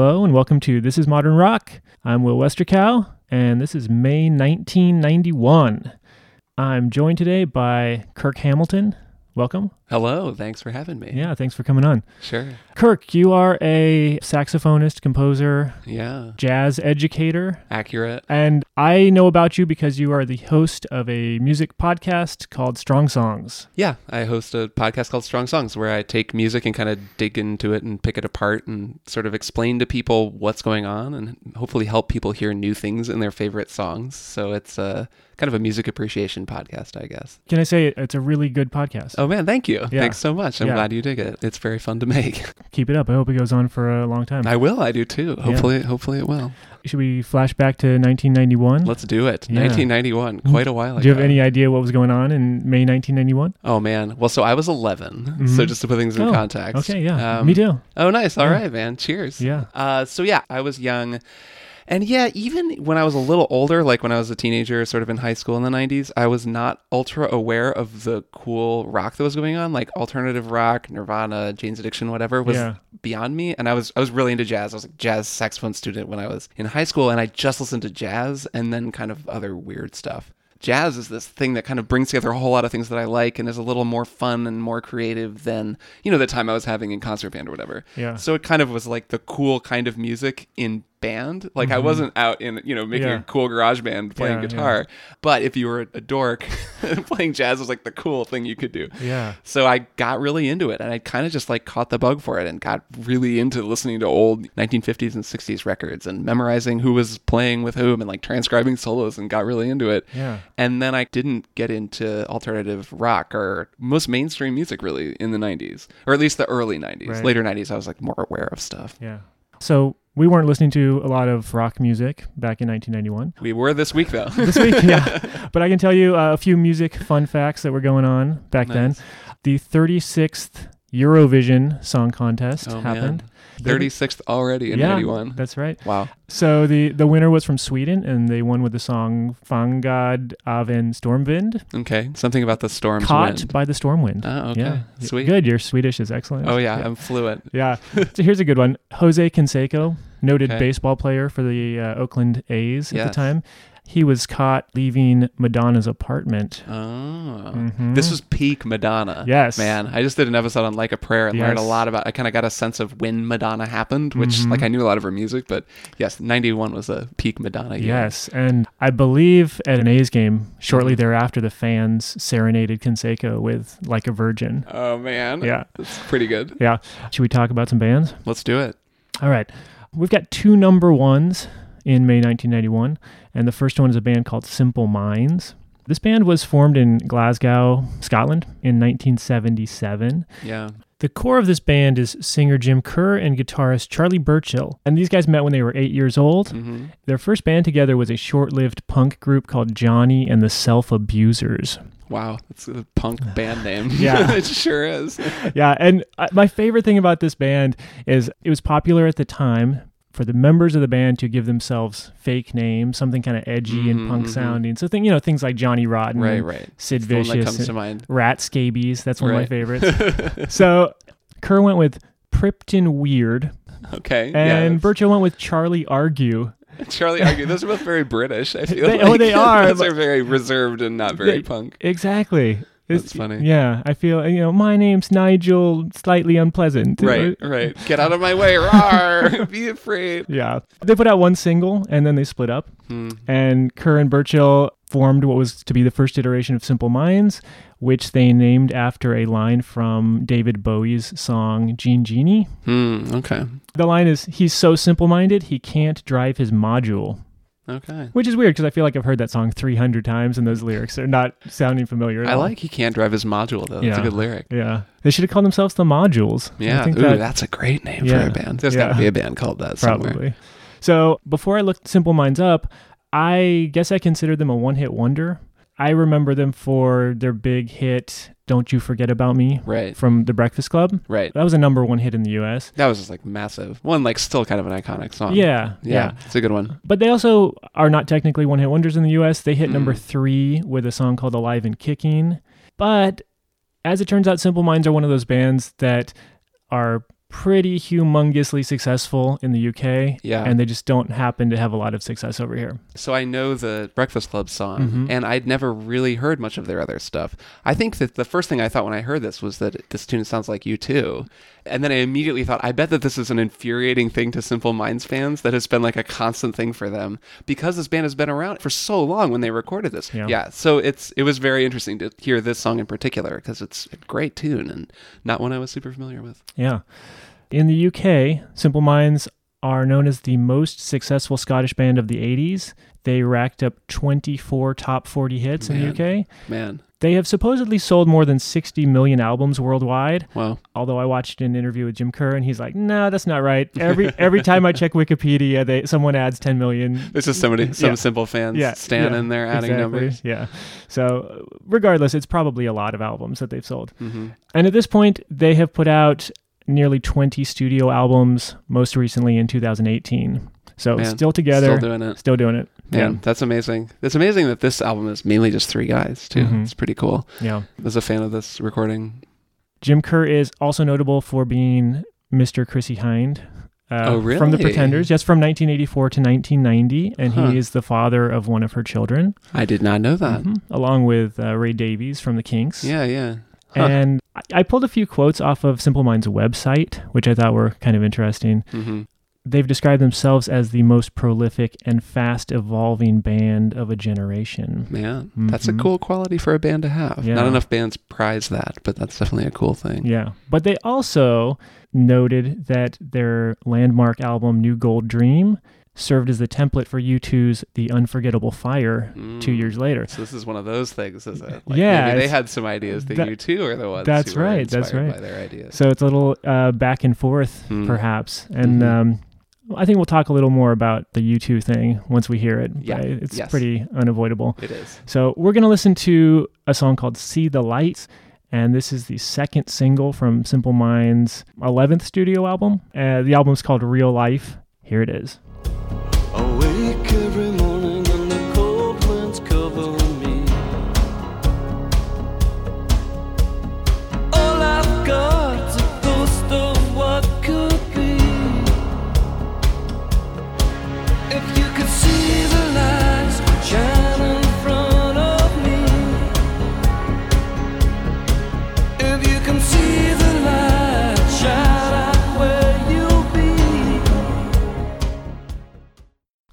Hello and welcome to This is Modern Rock. I'm Will Westerkow, and this is May 1991. I'm joined today by Kirk Hamilton. Welcome. Hello, thanks for having me. Yeah, thanks for coming on. Sure. Kirk, you are a saxophonist, composer, Yeah. jazz educator, Accurate. and I know about you because you are the host of a music podcast called Strong Songs. Yeah, I host a podcast called Strong Songs where I take music and kind of dig into it and pick it apart and sort of explain to people what's going on and hopefully help people hear new things in their favorite songs. So it's a kind of a music appreciation podcast, I guess. Can I say it's a really good podcast? Oh man, thank you. Yeah. Thanks so much. I'm Yeah. glad you dig it. It's very fun to make. Keep it up. I hope it goes on for a long time. I will. I do too. Hopefully, hopefully it will. Should we flash back to 1991? Let's do it. Yeah. 1991, quite a while ago. Do you have any idea what was going on in May 1991? Oh man. Well, so I was 11. So Mhm. just to put things in Oh, context. Okay, yeah. Um, Me too. Oh, nice. All Yeah. right, man. Cheers. Yeah. Uh, so yeah, I was young. And yeah, even when I was a little older, like when I was a teenager, sort of in high school in the 90s, I was not ultra aware of the cool rock that was going on, like alternative rock, Nirvana, Jane's Addiction, whatever was Yeah. beyond me. And I was I was really into jazz. I was a jazz saxophone student when I was in high school and I just listened to jazz and then kind of other weird stuff. Jazz is this thing that kind of brings together a whole lot of things that I like and is a little more fun and more creative than, you know, the time I was having in concert band or whatever. Yeah. So it kind of was like the cool kind of music in band. Like I wasn't out in, you know, making Mm-hmm. Yeah. a cool garage band playing Yeah, guitar. But if you were a dork, playing jazz was like the cool thing you could do. Yeah. So I got really into it and I kind of just like caught the bug for it and got really into listening to old 1950s and 60s records and memorizing who was playing with whom and like transcribing solos and got really into it. Yeah. And then I didn't get into alternative rock or most mainstream music really in the 90s, or at least the early 90s. Right. Later 90s, I was like more aware of stuff. Yeah. So we weren't listening to a lot of rock music back in 1991. We were this week though. This week, yeah. But I can tell you uh, a few music fun facts that were going on back then. The 36th Eurovision Song Contest Oh, happened. 36th already in yeah, 91. That's right. Wow. So the the winner was from Sweden, and they won with the song "Fangad av en stormvind," Okay. Something about the storm. caught wind. by the storm wind. Oh, okay. Yeah, Sweet. Good. Your Swedish is excellent. Oh yeah, I'm fluent. Yeah. so here's a good one. Jose Canseco, noted Okay. baseball player for the uh, Oakland A's at the time. He was caught leaving Madonna's apartment. Oh. Mhm. This was peak Madonna. Yes. Man, I just did an episode on Like a Prayer and learned a lot about I kind of got a sense of when Madonna happened, which Mhm. like I knew a lot of her music, but yes, 91 was a peak Madonna year. Yes, and I believe at an A's game shortly Mm-hmm. thereafter, the fans serenaded Canseco with "Like a Virgin." Oh man. Yeah, That's pretty good. yeah. Should we talk about some bands? Let's do it. All right. We've got two number ones in May 1991, and the first one is a band called Simple Minds. This band was formed in Glasgow, Scotland in 1977. Yeah. The core of this band is singer Jim Kerr and guitarist Charlie Burchill. And these guys met when they were eight years old. hmm Their first band together was a short lived punk group called Johnny and the Self Abusers. Wow, that's a punk band name. Yeah. it sure is. yeah, and uh, my favorite thing about this band is it was popular at the time for the members of the band to give themselves fake names, something kind of edgy Mhm, and punk mhm. sounding. So thing, you know, things like Johnny Rotten, Right, right. Sid It's the that Vicious, comes to mind. Rat Scabies. That's one Right. of my favorites. so Kerr went with Pripton Weird, Okay. and yeah, Burchill went with Charlie Argue. Charlie Argue. those are both very British. I feel They- like oh, they are, those are very reserved and not very They- punk. Exactly. That's funny. Yeah, I feel you know my name's Nigel, slightly unpleasant. Right, right. Get out of my way, rawr! Be afraid. Yeah. They put out one single and then they split up. Hmm. And Kerr and Burchill formed what was to be the first iteration of Simple Minds, which they named after a line from David Bowie's song Jean Genie. Hmm. Okay. The line is He's so simple minded, he can't drive his module. Okay. Which is weird because I feel like I've heard that song 300 times and those lyrics are not sounding familiar at I all. like he can't drive his module though. That's a good lyric. Yeah. They should have called themselves the Modules. I Yeah. think Ooh, that- that's a great name Yeah. for a band. There's Yeah. got to be a band called that somewhere. Probably. So before I looked Simple Minds up, I guess I consider them a one hit wonder. I remember them for their big hit "Don't You Forget About Me" Right. from The Breakfast Club. Right. That was a number one hit in the U.S. That was just like massive. One like still kind of an iconic song. Yeah, Yeah. yeah, It's a good one. But they also are not technically one hit wonders in the U.S. They hit Mm. number three with a song called "Alive and Kicking." But as it turns out, Simple Minds are one of those bands that are pretty humongously successful in the UK. Yeah. And they just don't happen to have a lot of success over here. So I know the Breakfast Club song, Mhm. and I'd never really heard much of their other stuff. I think that the first thing I thought when I heard this was that this tune sounds like U2. And then I immediately thought, I bet that this is an infuriating thing to Simple Minds fans that has been like a constant thing for them because this band has been around for so long when they recorded this. Yeah. so it's it was very interesting to hear this song in particular because it's a great tune and not one I was super familiar with. Yeah. In the UK, Simple Minds are known as the most successful Scottish band of the 80s. They racked up 24 top 40 hits in the UK. Man, They have supposedly sold more than 60 million albums worldwide. wow. Although I watched an interview with Jim Kerr and he's like, "No, that's not right. Every every time I check Wikipedia, they someone adds 10 million There's just somebody, some Yeah. simple fans yeah, standing yeah, there adding exactly. numbers. Yeah. So, regardless, it's probably a lot of albums that they've sold. hmm And at this point, they have put out nearly 20 studio albums, most recently in 2018. So, Man, still together, Still doing it. still doing it. Man, that's amazing. It's amazing that this album is mainly just three guys too. Mhm. It's pretty cool. Yeah. I was a fan of this recording. Jim Kerr is also notable for being Mr. Chrissie Hynde. Uh, Oh, From the? Pretenders, yes, from 1984 to 1990, and Huh. he is the father of one of her children, I did not know that. Mhm. along with uh, Ray Davies from the Kinks. Yeah, yeah. Huh. And I- I pulled a few quotes off of Simple Minds' website, which I thought were kind of interesting. hmm They've described themselves as the most prolific and fast evolving band of a generation. Man, that's a Mhm. cool quality for a band to have. Yeah. Not enough bands prize that, but that's definitely a cool thing. Yeah. But they also noted that their landmark album, New Gold Dream, served as the template for U2's The Unforgettable Fire two Mm. years later. So this is one of those things, is it? Like Yeah, maybe they had some ideas that, that- U2 are the ones. that's who were right, that's inspired right. By their ideas. So it's a little uh, back and forth, Hmm. perhaps. And Mhm. um, I think we'll talk a little more about the U2 thing once we hear it. Yeah. It's Yes. pretty unavoidable. it is. So we're going to listen to a song called See the Lights. And this is the second single from Simple Minds' 11th studio album. Uh, the album's called Real Life. Here it is. Awake every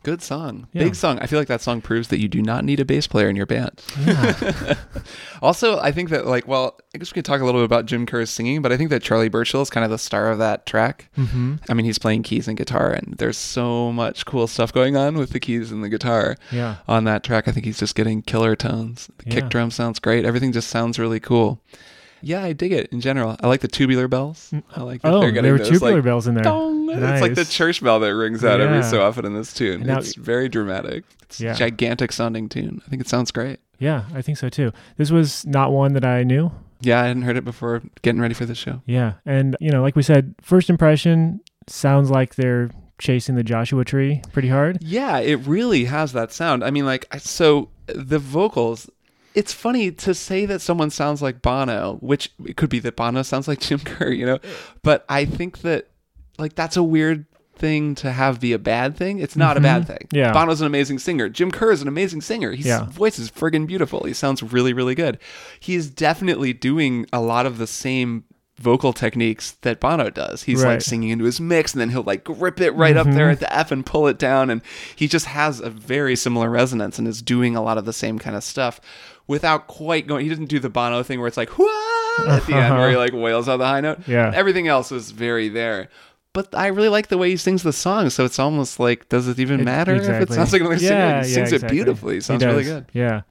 Good song. Yeah. Big song. I feel like that song proves that you do not need a bass player in your band. Yeah. Also, I think that like, well, I guess we could talk a little bit about Jim Kerr's singing, but I think that Charlie Burchill is kind of the star of that track. hmm I mean, he's playing keys and guitar, and there's so much cool stuff going on with the keys and the guitar Yeah. on that track. I think he's just getting killer tones. The Yeah. kick drum sounds great. Everything just sounds really cool. Yeah, I dig it in general. I like the tubular bells. Mm. I like that Oh, they're there getting were those, tubular like, bells in there. dong. It's like the church bell that rings out every so often in this tune. Now- it's very dramatic. It's Yeah. a gigantic sounding tune. I think it sounds great. Yeah, I think so too. This was not one that I knew. Yeah, I hadn't heard it before getting ready for this show. Yeah. And, you know, like we said, first impression sounds like they're chasing the Joshua tree pretty hard. Yeah, it really has that sound. I mean, like, so the vocals. It's funny to say that someone sounds like Bono, which it could be that Bono sounds like Jim Kerr, you know. But I think that, like, that's a weird thing to have be a bad thing. It's not a bad Mhm. thing. Yeah. Bono's an amazing singer. Jim Kerr is an amazing singer. His Yeah. voice is friggin' beautiful. He sounds really, really good. He is definitely doing a lot of the same vocal techniques that Bono does. He's like singing into his mix and then he'll like grip it right up there Mhm. at the F and pull it down and he just has a very similar resonance and is doing a lot of the same kind of stuff without quite going he doesn't do the Bono thing where it's like Wah! at the end where he like wails out the high note. Yeah. Everything else is very there. But I really like the way he sings the song, so it's almost like, does it even It- matter if it sounds like another singer? Yeah, He yeah, sings exactly. it beautifully. Sounds really good. Yeah.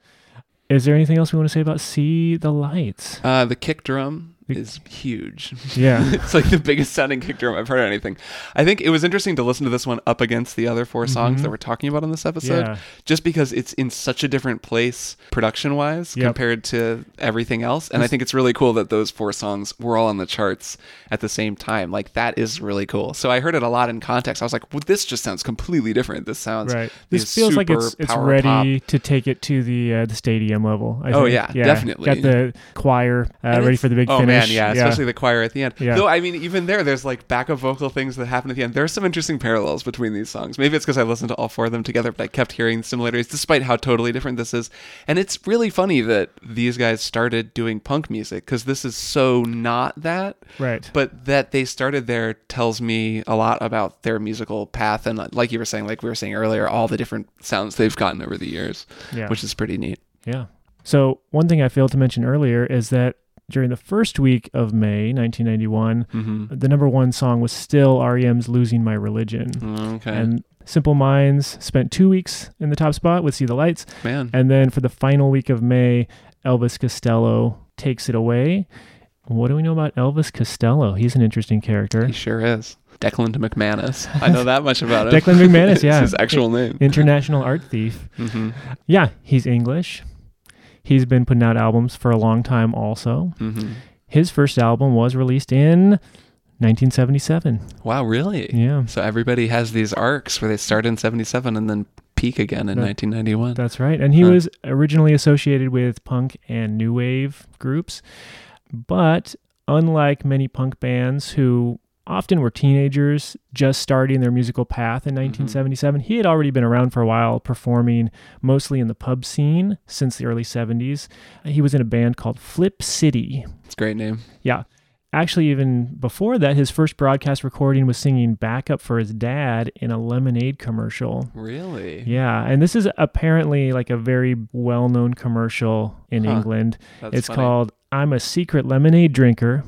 Is there anything else we want to say about See the Lights? Uh, the kick drum is huge. Yeah. it's like the biggest sounding kick drum I've heard anything. I think it was interesting to listen to this one up against the other 4 songs Mhm. that we're talking about on this episode, Yeah. just because it's in such a different place production wise Yep. compared to everything else. And I think it's really cool that those four songs were all on the charts at the same time. Like that is really cool. So I heard it a lot in context. I was like, well, this just sounds completely different. This sounds Right. This feels like it's super it's ready to take it to the uh, the stadium level. I Oh, think. yeah, definitely. Got the choir uh, ready for the big oh finish. Finish. yeah, especially the choir at the end. Yeah. Though I mean, even there, there's like backup vocal things that happen at the end. There are some interesting parallels between these songs. Maybe it's because I listened to all four of them together, but I kept hearing similarities, despite how totally different this is. And it's really funny that these guys started doing punk music because this is so not that. right. But that they started there tells me a lot about their musical path, and uh, like you were saying, like we were saying earlier, all the different sounds they've gotten over the years, Yeah. which is pretty neat. Yeah. So, one thing I failed to mention earlier is that during the first week of May 1991, hmm the number one song was still REM's Losing My Religion. Okay, And Simple Minds spent two weeks in the top spot with See the Lights. man. And then for the final week of May, Elvis Costello takes it away. What do we know about Elvis Costello? He's an interesting character. He sure is. Declan McManus. I know that much about him. Declan McManus, yeah. His actual name. International art thief. hmm Yeah, he's English. He's been putting out albums for a long time also. hmm His first album was released in 1977. Wow, really? Yeah, So everybody has these arcs where they start in 77 and then peak again in That- 1991. that's right. And he Huh. was originally associated with punk and new wave groups. But unlike many punk bands who often were teenagers just starting their musical path in mm-hmm. 1977, he had already been around for a while performing mostly in the pub scene since the early 70s. He was in a band called Flip City. It's a great name. Yeah. Actually, even before that, his first broadcast recording was singing backup for his dad in a lemonade commercial. Really? Yeah, and this is apparently like a very well known commercial in Huh. England. That's it's funny. called I'm a Secret Lemonade Drinker.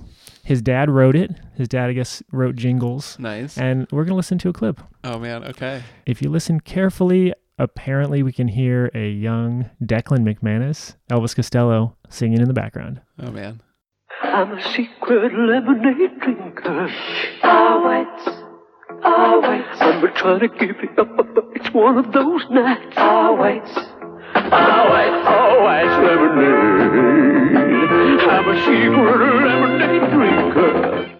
His dad wrote it. His dad, I guess, wrote jingles. Nice. And we're going to listen to a clip. oh, man. Okay. If you listen carefully, apparently we can hear a young Declan McManus, Elvis Costello, singing in the background. Oh, man. I'm a secret lemonade drinker. Always, always, I'm trying to give it up, but it's one of those nights. always, Always, always lemonade. I'm a secret lemonade drinker.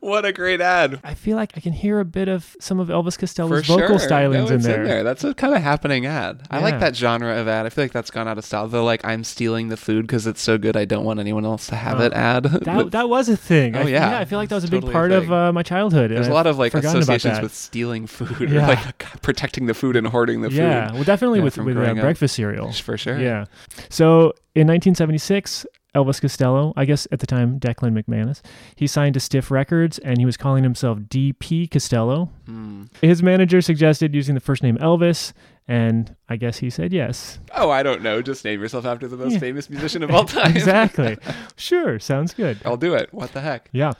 What a great ad. I feel like I can hear a bit of some of Elvis For Costello's sure. vocal stylings No, in it's there. That's a kind of happening ad. I Yeah. like that genre of ad. I feel like that's gone out of style. The like, I'm stealing the food because it's so good. I don't want anyone else to have Oh. it ad. That, that was a thing. Oh, I, yeah. I feel like that was a It's big totally a part of uh, my childhood. There's a I've lot of like associations with stealing food Yeah. or like protecting the food and hoarding the food. Yeah, well, definitely Yeah, with with uh, breakfast cereal. For sure. Yeah. So in 1976, Elvis Costello, I guess at the time Declan McManus, he signed to Stiff Records and he was calling himself DP Costello. Hmm. His manager suggested using the first name Elvis, and I guess he said yes. Oh, I don't know. Just name yourself after the most Yeah. famous musician of all time. exactly. Sure, sounds good. I'll do it. What the heck? Yeah.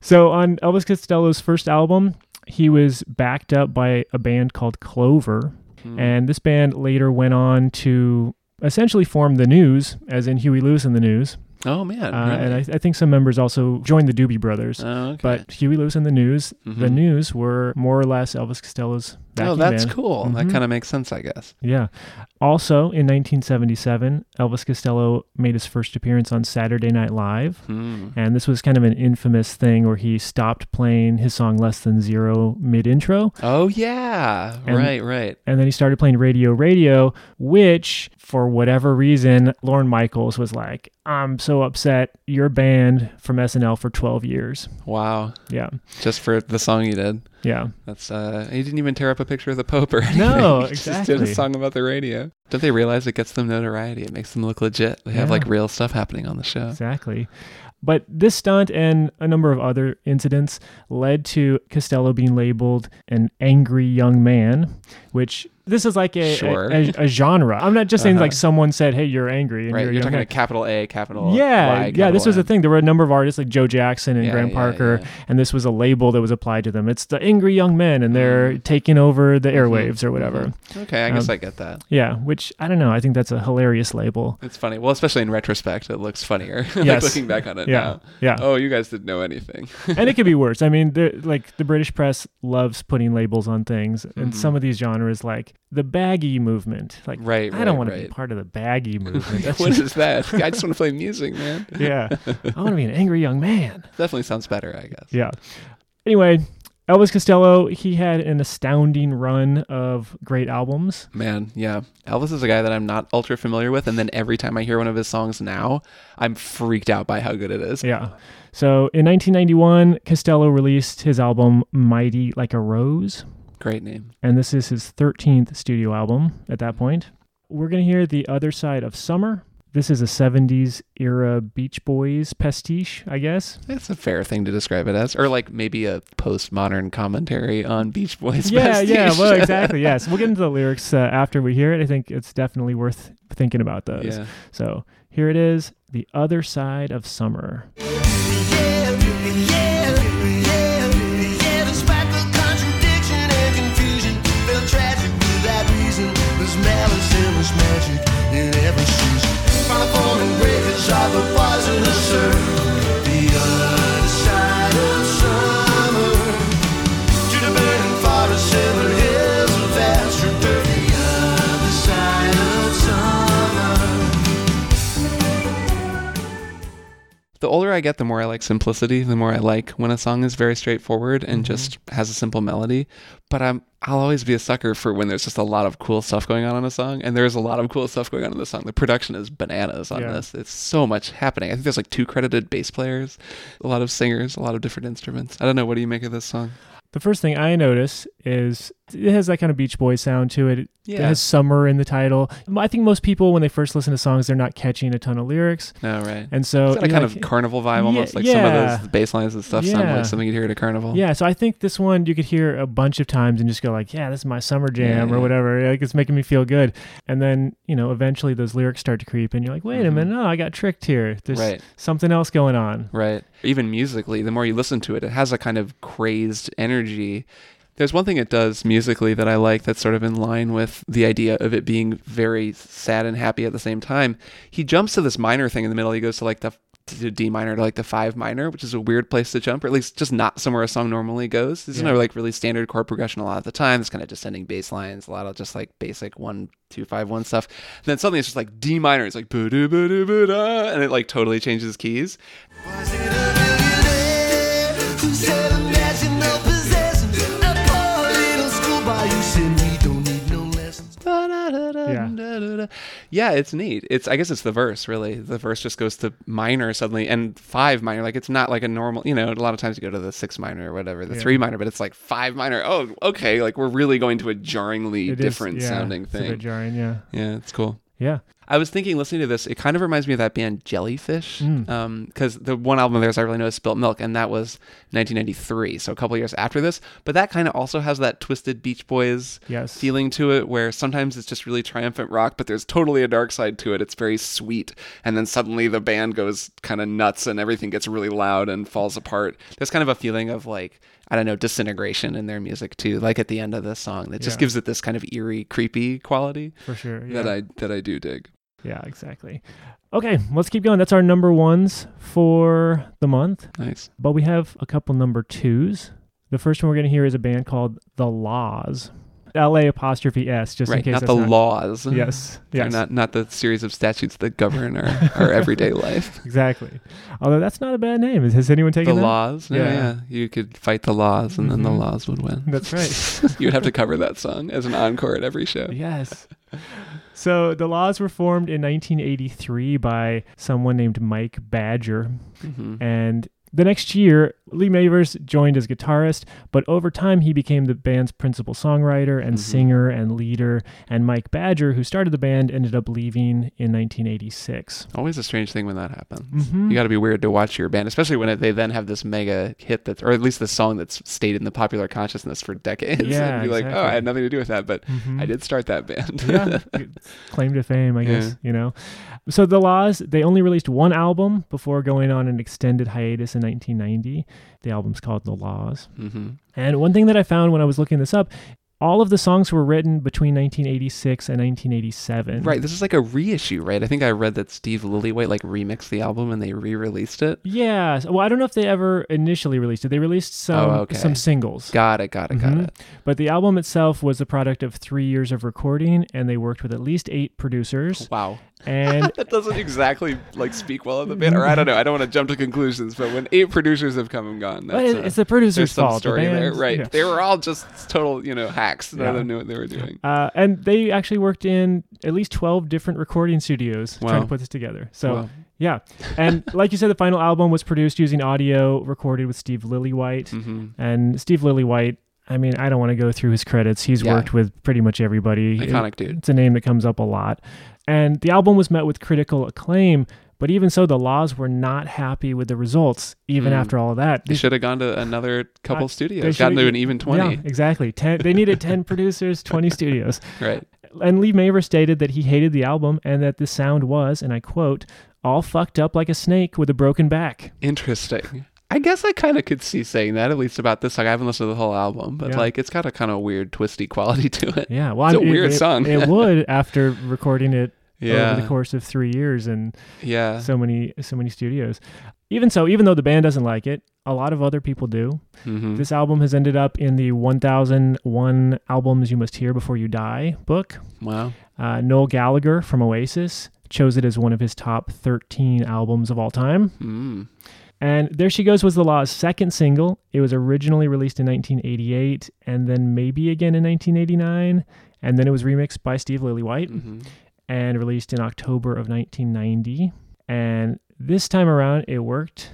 So on Elvis Costello's first album, he was backed up by a band called Clover. Hmm. And this band later went on to essentially form The News, as in Huey Lewis and The News. Oh man. Uh, really? And I, I think some members also joined the Doobie Brothers. oh, okay. But Huey Lewis and The News, The Mhm. News were more or less Elvis Costello's backing oh, that's band. cool. That Mhm. kind of makes sense, I guess. Yeah. Also, in 1977, Elvis Costello made his first appearance on Saturday Night Live. Hmm. And this was kind of an infamous thing where he stopped playing his song Less Than Zero mid intro. Oh yeah. And- right. Right. And then he started playing Radio Radio, which, for whatever reason, Lorne Michaels was like, I'm so upset. You're banned from SNL for 12 years. Wow. Yeah. Just for the song you did. Yeah. That's uh he didn't even tear up a picture of the Pope or anything. No, He Just did exactly. a song about the radio. Don't they realize it gets them notoriety? It makes them look legit. They have like real stuff happening on the show. Exactly. But this stunt and a number of other incidents led to Costello being labeled an angry young man, which this is like a, a- Sure. a, a genre. I'm not just saying Uh-huh. like someone said, "Hey, you're angry." And Right. you're, You're talking a capital A, capital yeah, Y, yeah. This was a M. thing. There were a number of artists like Joe Jackson and Yeah, Graham yeah, Parker, yeah. and this was a label that was applied to them. It's the angry young men, and they're Mm. taking over the Mhm, airwaves or whatever. mhm. Okay, I guess Um, I get that. Yeah, which I don't know. I think that's a hilarious label. It's funny. Well, especially in retrospect, it looks funnier. like Yes. looking back on it Yeah, now. yeah. Oh, you guys didn't know anything. and it could be worse. I mean, the, like the British press loves putting labels on things, and Mhm. some of these genres, like the baggy movement, like Right, I right, don't want to be part of the baggy movement. That's what just- is that? I just want to play music, man. yeah, I want to be an angry young man. Definitely sounds better, I guess. Yeah. Anyway, Elvis Costello, he had an astounding run of great albums. Man, yeah. Elvis is a guy that I'm not ultra familiar with, and then every time I hear one of his songs now, I'm freaked out by how good it is. Yeah. So in 1991, Costello released his album Mighty Like a Rose, Great name. and this is his 13th studio album at that point. We're going to hear The Other Side of Summer. This is a 70s era Beach Boys pastiche, I guess. That's a fair thing to describe it as, or like maybe a postmodern commentary on Beach Boys. Yeah, yeah, pastiche. well, exactly. Yes. We'll get into the lyrics uh, after we hear it. I think it's definitely worth thinking about those. yeah. So here it is The Other Side of Summer. Despite There's malice and there's magic in every season. Final forming breakers are the poisonous surf. The The older I get, the more I like simplicity. The more I like when a song is very straightforward and mm-hmm. just has a simple melody. But I'm I'll always be a sucker for when there's just a lot of cool stuff going on in a song, and there's a lot of cool stuff going on in the song. The production is bananas on Yeah. this. It's so much happening. I think there's like two credited bass players, a lot of singers, a lot of different instruments. I don't know. What do you make of this song? The first thing I notice is it has that kind of Beach Boys sound to it. It Yeah. has summer in the title. I think most people, when they first listen to songs, they're not catching a ton of lyrics. No, right. And so, Is that a kind like- of carnival vibe Yeah, almost? Like yeah. some of those bass lines and stuff sound Yeah. like something you'd hear at a carnival. yeah, so I think this one you could hear a bunch of times and just go like, "Yeah, this is my summer jam" Yeah, or whatever. Like it's making me feel good. And then you know, eventually those lyrics start to creep, and you're like, "Wait a Mhm. minute, no, I got tricked here. There's Right. something else going on." Right. Even musically, the more you listen to it, it has a kind of crazed energy. There's one thing it does musically that I like that's sort of in line with the idea of it being very sad and happy at the same time. He jumps to this minor thing in the middle. He goes to like the to D minor to like the five minor, which is a weird place to jump, or at least just not somewhere a song normally goes. There's Yeah. no like really standard chord progression a lot of the time. It's kind of descending bass lines, a lot of just like basic one, two, five, one stuff. And then suddenly it's just like D minor. It's like ba-da, ba-da, ba-da, and it like totally changes keys. Yeah. It's neat. It's I guess it's the verse really. The verse just goes to minor suddenly and five minor. Like it's not like a normal. You know, a lot of times you go to the six minor or whatever, the Yeah. three minor, but it's like five minor. Oh, okay. Like we're really going to a jarringly It is- different yeah, sounding it's a bit thing. jarring, yeah, Yeah, it's cool. yeah. I was thinking, listening to this, it kind of reminds me of that band Jellyfish. Mm. Because the one album of theirs I really know is Spilt Milk, and that was 1993, so a couple years after this. But that kind of also has that twisted Beach Boys Yes. feeling to it, where sometimes it's just really triumphant rock, but there's totally a dark side to it. It's very sweet, and then suddenly the band goes kind of nuts, and everything gets really loud and falls apart. There's kind of a feeling of like I don't know disintegration in their music too, like at the end of the song. That just Yeah. gives it this kind of eerie, creepy quality For sure. Yeah. that I that I do dig. Yeah, exactly. Okay, let's keep going. That's our number ones for the month. Nice. But we have a couple number twos. The first one we're going to hear is a band called The La's. L A apostrophe S, just in right, case not that's the laws. Yes, yes. not not the series of statutes that govern our, our everyday life. Exactly. Although that's not a bad name. Has- anyone The taken that? laws, yeah. Yeah. yeah, you could fight the laws, and then the Mhm. laws would win. That's right. You'd have to cover that song as an encore at every show. yes. So the La's were formed in 1983 by someone named Mike Badger. hmm And the next year, Lee Mavers joined as guitarist, but over time he became the band's principal songwriter and Mhm. singer and leader. And Mike Badger, who started the band, ended up leaving in 1986. Always a strange thing when that happens. Mhm. You got to be weird to watch your band, especially when it, they then have this mega hit that's, or at least this song that's stayed in the popular consciousness for decades. Yeah, and be like, oh. I had nothing to do with that, but Mhm. I did start that band. yeah, claim to fame, I guess, Yeah. you know. So the La's, they only released one album before going on an extended hiatus 1990. The album's called The La's. hmm And one thing that I found when I was looking this up, all of the songs were written between 1986 and 1987. Right. This is like a reissue, right? I think I read that Steve Lillywhite like remixed the album and they re-released it. Yeah. Well, I don't know if they ever initially released it. They released some Oh, okay. some singles. Got it. Got it. Got Mhm. it. But the album itself was the product of three years of recording, and they worked with at least eight producers. Wow. And That doesn't exactly like speak well of the band, or I don't know. I don't want to jump to conclusions, but when eight producers have come and gone, but that's, it- uh, it's the producer's fault. The story there, right? yeah. They were all just total, you know, hacks. Yeah. of them knew what they were doing. Uh, and they actually worked in at least 12 different recording studios trying to put this together. So, Wow. yeah. And like you said, the final album was produced using audio recorded with Steve Lillywhite. hmm And Steve Lillywhite, I mean, I don't want to go through his credits. He's Yeah. worked with pretty much everybody. Iconic dude. It's a name that comes up a lot. And the album was met with critical acclaim. But even so, the La's were not happy with the results, even Mm. after all of that. They should have gone to another couple Uh, they studios, gotten to an even twenty. Yeah, exactly. Ten, they needed 10 producers, 20 studios. Right. And Lee Maver stated that he hated the album and that the sound was, and I quote, all fucked up like a snake with a broken back. Interesting. I guess I kind of could see saying that at least about this song. I haven't listened to the whole album, but Yeah. like it's got a kind of weird, twisty quality to it. Yeah, well, It's a I mean, weird it, song. It, would after recording it Yeah. over the course of three years and Yeah. so many so many studios. Even so, even though the band doesn't like it, a lot of other people do. hmm This album has ended up in the 1001 albums you must hear before you die book. Wow. Uh, Noel Gallagher from Oasis chose it as one of his top 13 albums of all time. Mm. And There She Goes was the La's second single. It was originally released in 1988 and then maybe again in 1989. And then it was remixed by Steve Lillywhite hmm and released in October of 1990. And this time around, it worked.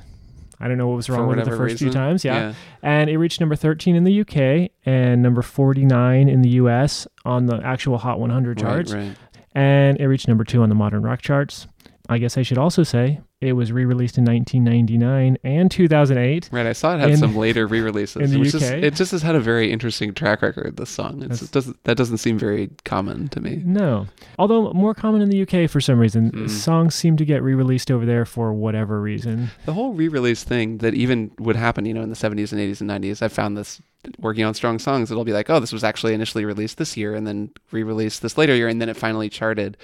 I don't know what was wrong with it the first few reason. times. Yeah. And it reached number 13 in the UK and number 49 in the US on the actual Hot 100 charts. Right, right. And it reached number two on the modern rock charts. I guess I should also say it was re released in 1999 and 2008. Right, I saw it had In- some later re-releases, in the UK. it just has had a very interesting track record. This song, doesn't that doesn't seem very common to me. No. Although more common in the UK for some reason. Mm. Songs seem to get re released over there for whatever reason. The whole re-release thing that even would happen, you know, in the 70s and 80s and 90s. I found this working on strong songs. It'll be like, oh, this was actually initially released this year and then re-released this later year, and then it finally charted.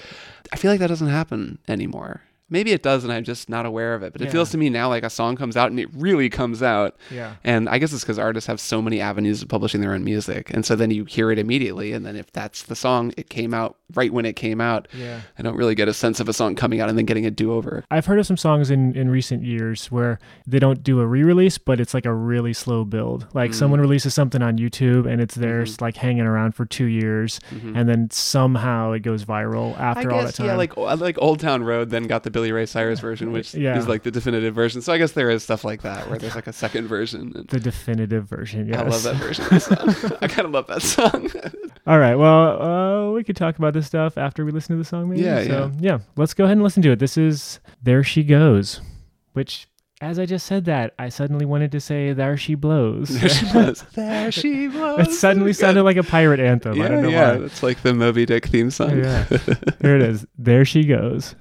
I feel like that doesn't happen anymore. Maybe it does, and I'm just not aware of it. But it Yeah. feels to me now like a song comes out and it really comes out. Yeah. And I guess it's because artists have so many avenues of publishing their own music. And so then you hear it immediately. And then if that's the song, it came out right when it came out. Yeah. I don't really get a sense of a song coming out and then getting a do over. I've heard of some songs in, in recent years where they don't do a re-release, but it's like a really slow build. Like Mm. someone releases something on YouTube and it's there, Mhm. it's like hanging around for two years, and then somehow it goes viral after I all that guess, time. yeah, like like Old Town Road then got the Billy Ray Cyrus version, which Yeah. is like the definitive version. So I guess there is stuff like that where there's like a second version. And the definitive version. Yes. I love that version. Of the song. I kind of love that song. All right. Well, uh, we could talk about this stuff after we listen to the song, maybe. Yeah, so, yeah. Let's go ahead and listen to it. This is "There She Goes," which, as I just said that, I suddenly wanted to say "There She Blows." there she was. There she was. it suddenly sounded like a pirate anthem. yeah, I don't know yeah. why. It's like the Moby Dick theme song. Yeah. Here it is. There she goes.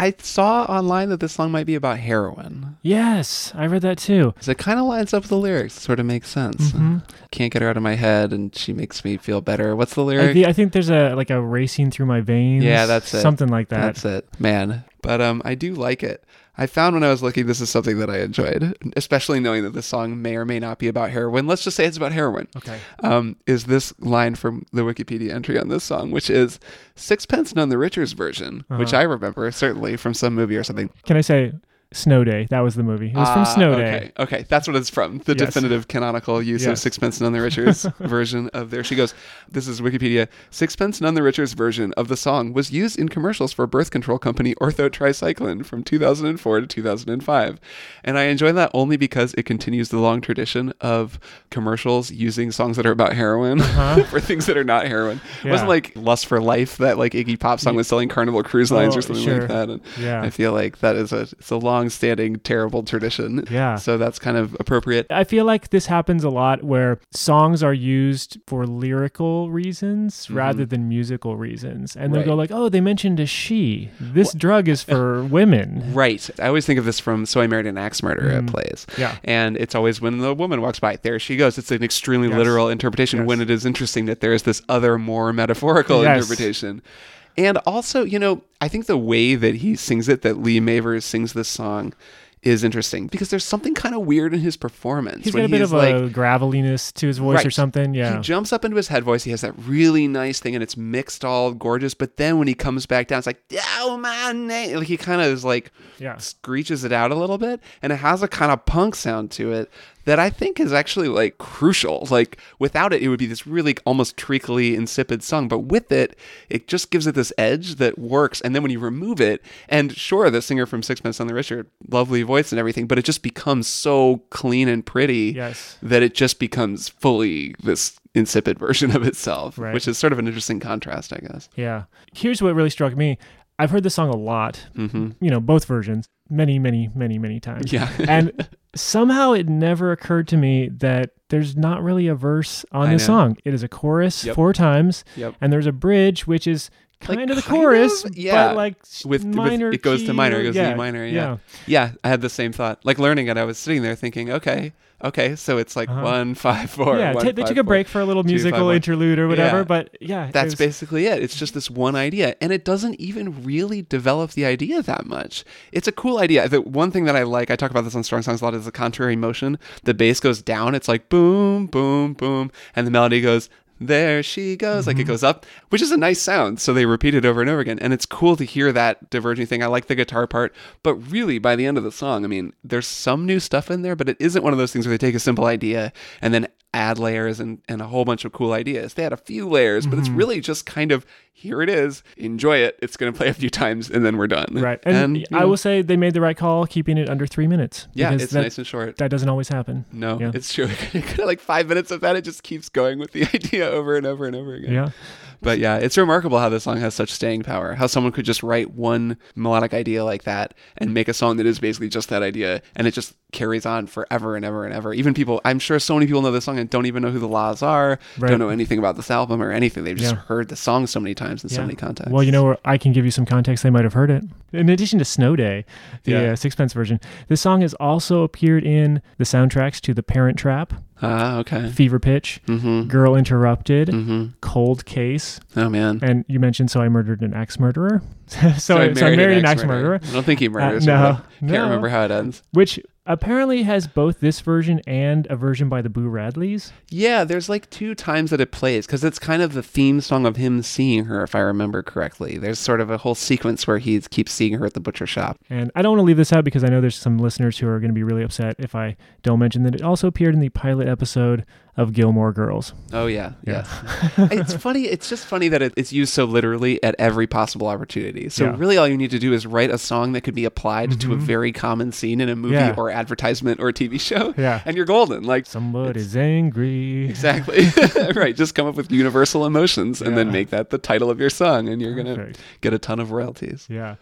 I saw online that this song might be about heroin. Yes, I read that too. So it kind of lines up with the lyrics. It sort of makes sense. Mhm. Can't get her out of my head, and she makes me feel better. What's the I, lyric? I think there's a like a racing through my veins. Yeah, that's it. Something like that. That's it, man. But um, I do like it. I found when I was looking, this is something that I enjoyed, especially knowing that the song may or may not be about heroin. Let's just say it's about heroin. Okay. Um, is this line from the Wikipedia entry on this song, which is Sixpence None the Richer's version, which Uh-huh. I remember certainly from some movie or something. Can I say Snow Day. That was the movie. It was from Ah, Snow. Day. Okay, that's what it's from. The Yes. definitive canonical use of Sixpence None the Richer's version of There She Goes. This is Wikipedia. Sixpence None the Richer's version of the song was used in commercials for birth control company Ortho Tri-Cyclen from 2004 to 2005. And I enjoy that only because it continues the long tradition of commercials using songs that are about heroin for things that are not heroin. It Uh-huh. Wasn't like Lust for Life, that like Iggy Pop song was selling Carnival Cruise Lines Oh, or something sure. like that. And Yeah. I feel like that is a it's a long-standing terrible tradition. Yeah. So that's kind of appropriate. I feel like this happens a lot where songs are used for lyrical reasons rather than musical reasons. And they'll go Mm-hmm. Like, oh, they mentioned a she. This drug is for women. Right. I always think of this from So I Married an Axe Murderer plays. Mm. Yeah. And it's always when the woman walks by, there she goes. It's an extremely Yes. literal interpretation Yes. when it is interesting that there is this other, more metaphorical Yes. interpretation. And also, you know, I think the way that he sings it, that Lee Mavers sings this song, is interesting because there's something kind of weird in his performance. He's got a bit of like, a graveliness to his voice or something. Yeah. He jumps up into his head voice. He has that really nice thing, and it's mixed all gorgeous. But then when he comes back down, it's like, "Oh my name!" Like he kind of is like, Yeah. screeches it out a little bit, and it has a kind of punk sound to it that I think is actually like crucial. Like without it, it would be this really almost treacly, insipid song. But with it, it just gives it this edge that works. And then when you remove it, and sure, the singer from Sixpence None the Richer, lovely voice and everything, but it just becomes so clean and pretty Yes. that it just becomes fully this insipid version of itself, Right. which is sort of an interesting contrast, I guess. Yeah. Here's what really struck me. I've heard this song a lot, Mm-hmm. you know, both versions, many, many, many, many times. Yeah. and somehow it never occurred to me that there's not really a verse on I the know. song. It is a chorus Yep. four times, Yep. and there's a bridge, which is Like, kind of the kind chorus, of, yeah. but like With, with minor. it goes to minor, or- it goes yeah, to E minor, yeah. yeah. I had the same thought. Like learning it, I was sitting there thinking, okay, okay, so it's like Uh-huh. one five four. Yeah, one, ta- they five, took a four. break for a little two, five, musical interlude or whatever, Yeah. but yeah, it That's was- basically it. It's just this one idea, and it doesn't even really develop the idea that much. It's a cool idea. The one thing that I like, I talk about this on Strong Songs a lot, is the contrary motion. The bass goes down. It's like boom, boom, boom, and the melody goes. There she goes, like it Mm-hmm. goes up, which is a nice sound. So they repeat it over and over again. And it's cool to hear that diverging thing. I like the guitar part, but really by the end of the song, I mean, there's some new stuff in there, but it isn't one of those things where they take a simple idea and then add layers and, and a whole bunch of cool ideas. They had a few layers, but it's Mm-hmm. really just kind of here it is, enjoy it. It's going to play a few times and then we're done. right. And, you I know, will say they made the right call keeping it under three minutes. yeah, it's that, nice and short. that doesn't always happen. no, Yeah. it's true. like five minutes of that, it just keeps going with the idea over and over and over again. Yeah. But yeah, it's remarkable how this song has such staying power. How someone could just write one melodic idea like that and make a song that is basically just that idea, and it just carries on forever and ever and ever. Even people, I'm sure so many people know this song and don't even know who the La's are, Right. don't know anything about this album or anything. They've just Yeah. heard the song so many times in so many contexts. Well, you know, I can give you some context. They might have heard it. In addition to Snow Day, the Yeah. uh, Sixpence version, this song has also appeared in the soundtracks to The Parent Trap, Ah, okay. Fever Pitch, Mm-hmm. Girl Interrupted, Mm-hmm. Cold Case, Oh man. and you mentioned So I Murdered an Axe Murderer. so, So I, so I married an axe murderer, I don't think he murders. no, her. Can't no. remember how it ends. which apparently has both this version and a version by the Boo Radleys. Yeah, there's like two times that it plays because it's kind of the theme song of him seeing her, if I remember correctly. There's sort of a whole sequence where he keeps seeing her at the butcher shop. And I don't want to leave this out because I know there's some listeners who are going to be really upset if I don't mention that it also appeared in the pilot episode of Gilmore Girls. Oh yeah, Yeah. yes. it's funny. It's just funny that it, it's used so literally at every possible opportunity. So Yeah. really, all you need to do is write a song that could be applied to a very common scene in a movie Mm-hmm. Yeah. or advertisement or a TV show. Yeah. and you're golden. Like Somebody's angry. exactly right. Just come up with universal emotions and then make that the title of your song, and you're gonna Perfect. get a ton of royalties. Yeah.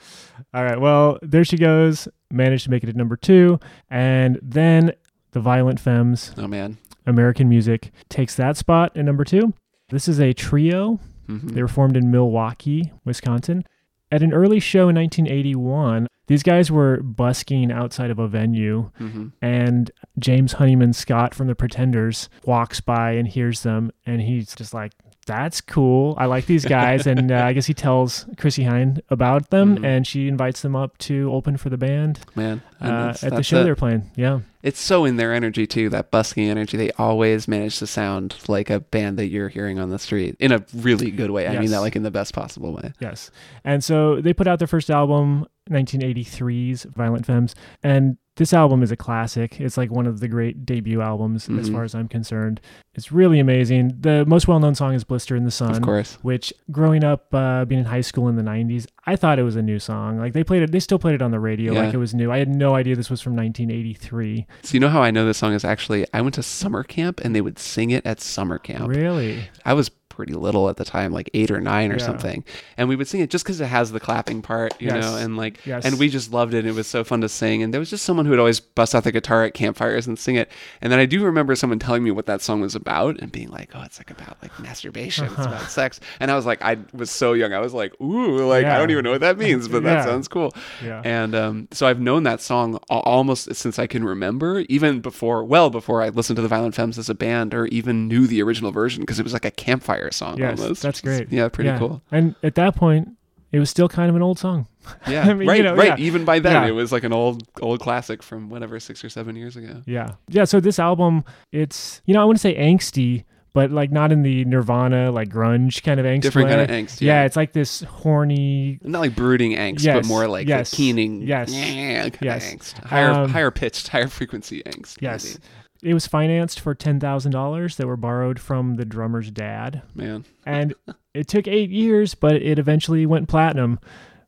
All right. Well, there she goes. Managed to make it at number two. And then the Violent Femmes, Oh man. American Music, takes that spot at number two. This is a trio. Mhm. They were formed in Milwaukee, Wisconsin. At an early show in 1981, these guys were busking outside of a venue, Mhm. and James Honeyman Scott from the Pretenders walks by and hears them, and he's just like, that's cool. I like these guys. and uh, I guess he tells Chrissie Hynde about them Mhm. and she invites them up to open for the band Man, uh, at the show it. they're playing. Yeah. It's so in their energy too, that busking energy. They always manage to sound like a band that you're hearing on the street in a really good way. I mean that like in the best possible way. Yes. And so they put out their first album, 1983's Violent Femmes. And this album is a classic. It's like one of the great debut albums as Mhm. far as I'm concerned. It's really amazing. The most well known song is Blister in the Sun. Of course. Which, growing up, uh, being in high school in the '90s, I thought it was a new song. Like they played it, they still played it on the radio Yeah. like it was new. I had no idea this was from 1983. So you know how I know this song is actually I went to summer camp and they would sing it at summer camp. Really? I was pretty little at the time, like eight or nine or Yeah. something. And we would sing it just because it has the clapping part, you Yes. know, and like, Yes. and we just loved it. It was so fun to sing. And there was just someone who would always bust out the guitar at campfires and sing it. And then I do remember someone telling me what that song was about and being like, oh, it's like about like masturbation, it's about sex. And I was like, I was so young. I was like, ooh, like, I don't even know what that means, but that sounds cool. Yeah. And um, so I've known that song almost since I can remember, even before, well, before I listened to the Violent Femmes as a band or even knew the original version because it was like a campfire song Yes, almost. that's great. Yeah, pretty cool. And at that point, it was still kind of an old song. Yeah, I mean, you right, know, right. yeah. Even by then, Yeah. it was like an old, old classic from whatever six or seven years ago. Yeah. Yeah. So this album, it's, you know, I want to say angsty, but like not in the Nirvana, like grunge kind of angst. Different way. kind of angst. Yeah. Yeah, it's like this horny. not like brooding angst, Yes, but more like yes, keening, yes, yeah, yes. angst, higher, Um, higher pitched, higher frequency angst. Yes. It was financed for $10,000 that were borrowed from the drummer's dad. man. And it took eight years, but it eventually went platinum,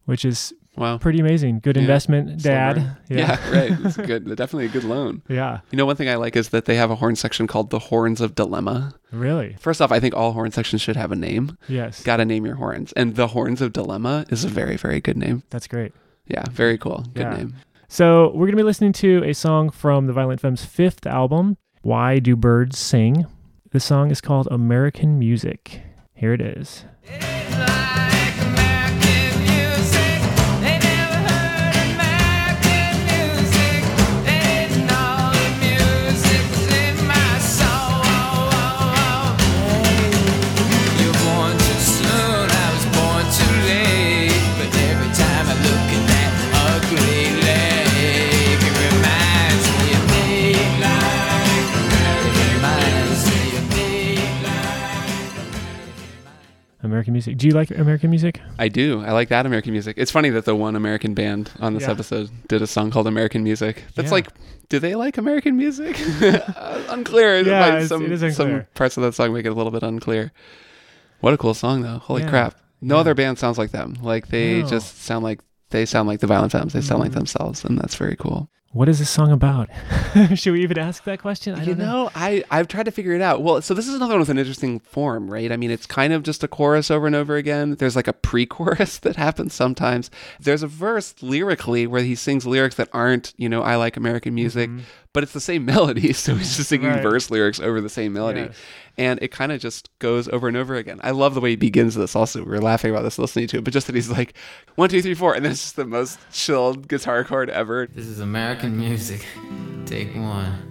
which is Wow. pretty amazing. Good Yeah. investment, dad. Silver. Yeah, right. It's good. Definitely a good loan. Yeah. You know, one thing I like is that they have a horn section called the Horns of Dilemma. Really? First off, I think all horn sections should have a name. Yes. Got to name your horns. And the Horns of Dilemma is a very, very good name. That's great. Yeah, very cool. Good Yeah. name. So we're going to be listening to a song from the Violent Femmes' fifth album, Why Do Birds Sing? The song is called American Music. Here it is. Do you like American music? I do. I like that American music. It's funny that the one American band on this Yeah. episode did a song called American Music. That's Yeah. like, do they like American music? Unclear. Yeah, some, it is some parts of that song make it a little bit unclear. What a cool song, though. Holy Yeah. crap. No other band sounds like them. Like, they No. just sound like, they sound like the Violent Femmes. They sound like Mhm. themselves, and that's very cool. What is this song about? Should we even ask that question? I you don't know, I I've tried to figure it out. Well, so this is another one with an interesting form, right? I mean, it's kind of just a chorus over and over again. There's like a pre-chorus that happens sometimes. There's a verse lyrically where he sings lyrics that aren't, you know, I like American music, mm-hmm. But it's the same melody, so he's just singing. Right. verse lyrics over the same melody. Yes. And it kind of just goes over and over again. I love the way he begins this. Also, we were laughing about this listening to it, but just that he's like one, two, three, four, and then it's just the most chilled guitar chord ever. This is American music. Take one.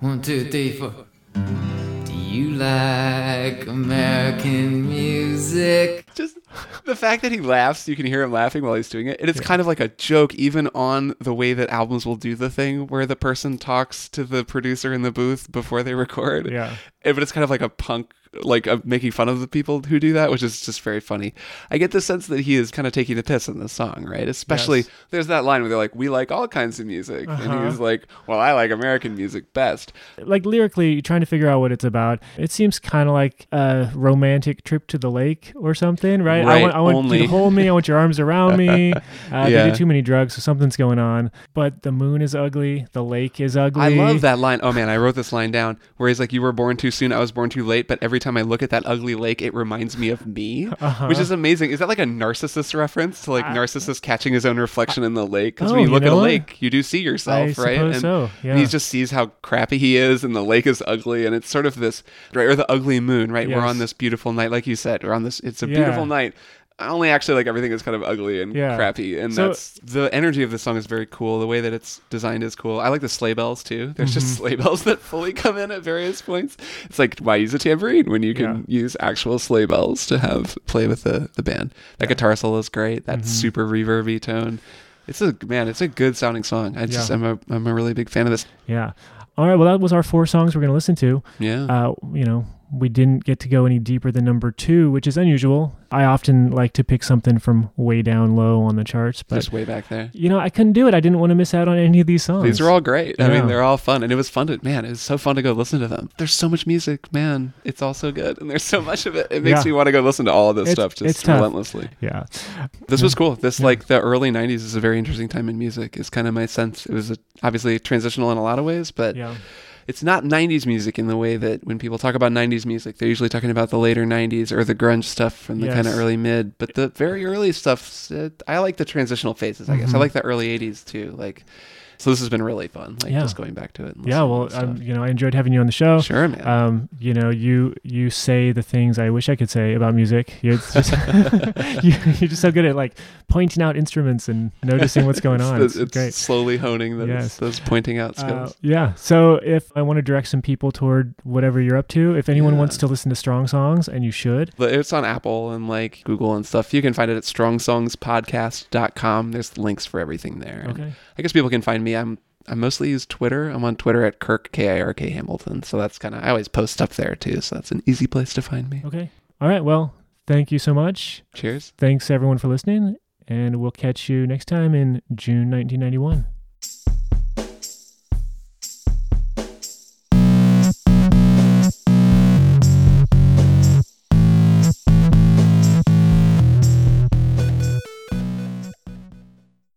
One, two, three, four. Do you like American music? just the fact that he laughs, you can hear him laughing while he's doing it. And it's kind of like a joke, even on the way that albums will do the thing where the person talks to the producer in the booth before they record. Yeah. But it's kind of like a punk, like uh, making fun of the people who do that, which is just very funny. I get the sense that he is kind of taking the piss in this song, right? Especially Yes. there's that line where they're like, "We like all kinds of music," Uh-huh. and he's like, "Well, I like American music best." Like lyrically, trying to figure out what it's about. It seems kind of like a romantic trip to the lake or something, right? I want, I want you to hold me. I want your arms around me. Uh, They Yeah. do too many drugs, so something's going on. But the moon is ugly. The lake is ugly. I love that line. Oh man, I wrote this line down where he's like, "You were born too soon. I was born too late." But every time I look at that ugly lake, it reminds me of me, Uh-huh. which is amazing. Is that like a narcissist reference to like narcissist catching his own reflection in the lake? Because Oh, when you you look at a lake, you do see yourself, I right? and, so, and he just sees how crappy he is, and the lake is ugly, and it's sort of this right or the ugly moon, right? We're on this beautiful night, like you said. We're on this. It's a Yeah. beautiful night. I only actually like everything is kind of ugly and Yeah. crappy, and So- that's the energy of the song is very cool. The way that it's designed is cool. I like the sleigh bells too. There's just Mm-hmm. sleigh bells that fully come in at various points. It's like why use a tambourine when you can use actual sleigh bells to have play with the the band. That guitar solo is great. That Mm-hmm. super reverby tone. It's a man. It's a good sounding song. I just Yeah. I'm a I'm a really big fan of this. Yeah. All right. Well, that was our four songs we're to listen to. Yeah. Uh, you know, we didn't get to go any deeper than number two, which is unusual. I often like to pick something from way down low on the charts, but just way back there. you know, I couldn't do it. I didn't want to miss out on any of these songs. These are all great. I mean, they're all fun, and it was fun to man. It was so fun to go listen to them. There's so much music, man. It's all so good, and there's so much of it. It makes Yeah. me want to go listen to all of this It's- stuff just relentlessly. Yeah. This was cool. This like the early '90s is a very interesting time in music. Is kind of my sense. It was a, obviously transitional in a lot of ways, but Yeah. It's not 90s music in the way that when people talk about 90s music, they're usually talking about the later 90s or the grunge stuff from the kind of early mid. But the very early stuff, I like the transitional phases. I guess I Mhm. like the early 80s too. Like, so this has been really fun. Like Yeah. just going back to it. And Yeah. Well, um, you know, I enjoyed having you on the show. sure, man. Um, you know, you you say the things I wish I could say about music. You're just you, you're just so good at like pointing out instruments and noticing what's going on. it's, It's, slowly honing those, Yes. those pointing out Uh, skills. yeah. So if I want to direct some people toward whatever you're up to, if anyone Yeah. wants to listen to strong songs, and you should, But it's on Apple and like Google and stuff. You can find it at strongsongspodcast.com. There's links for everything there. And okay. I guess people can find me. I'm I mostly use Twitter. I'm on Twitter at Kirk K I R K Hamilton. So that's kind of I always post stuff there too. So that's an easy place to find me. Okay. All right. Well, thank you so much. Cheers. Thanks everyone for listening, and we'll catch you next time in June 1991.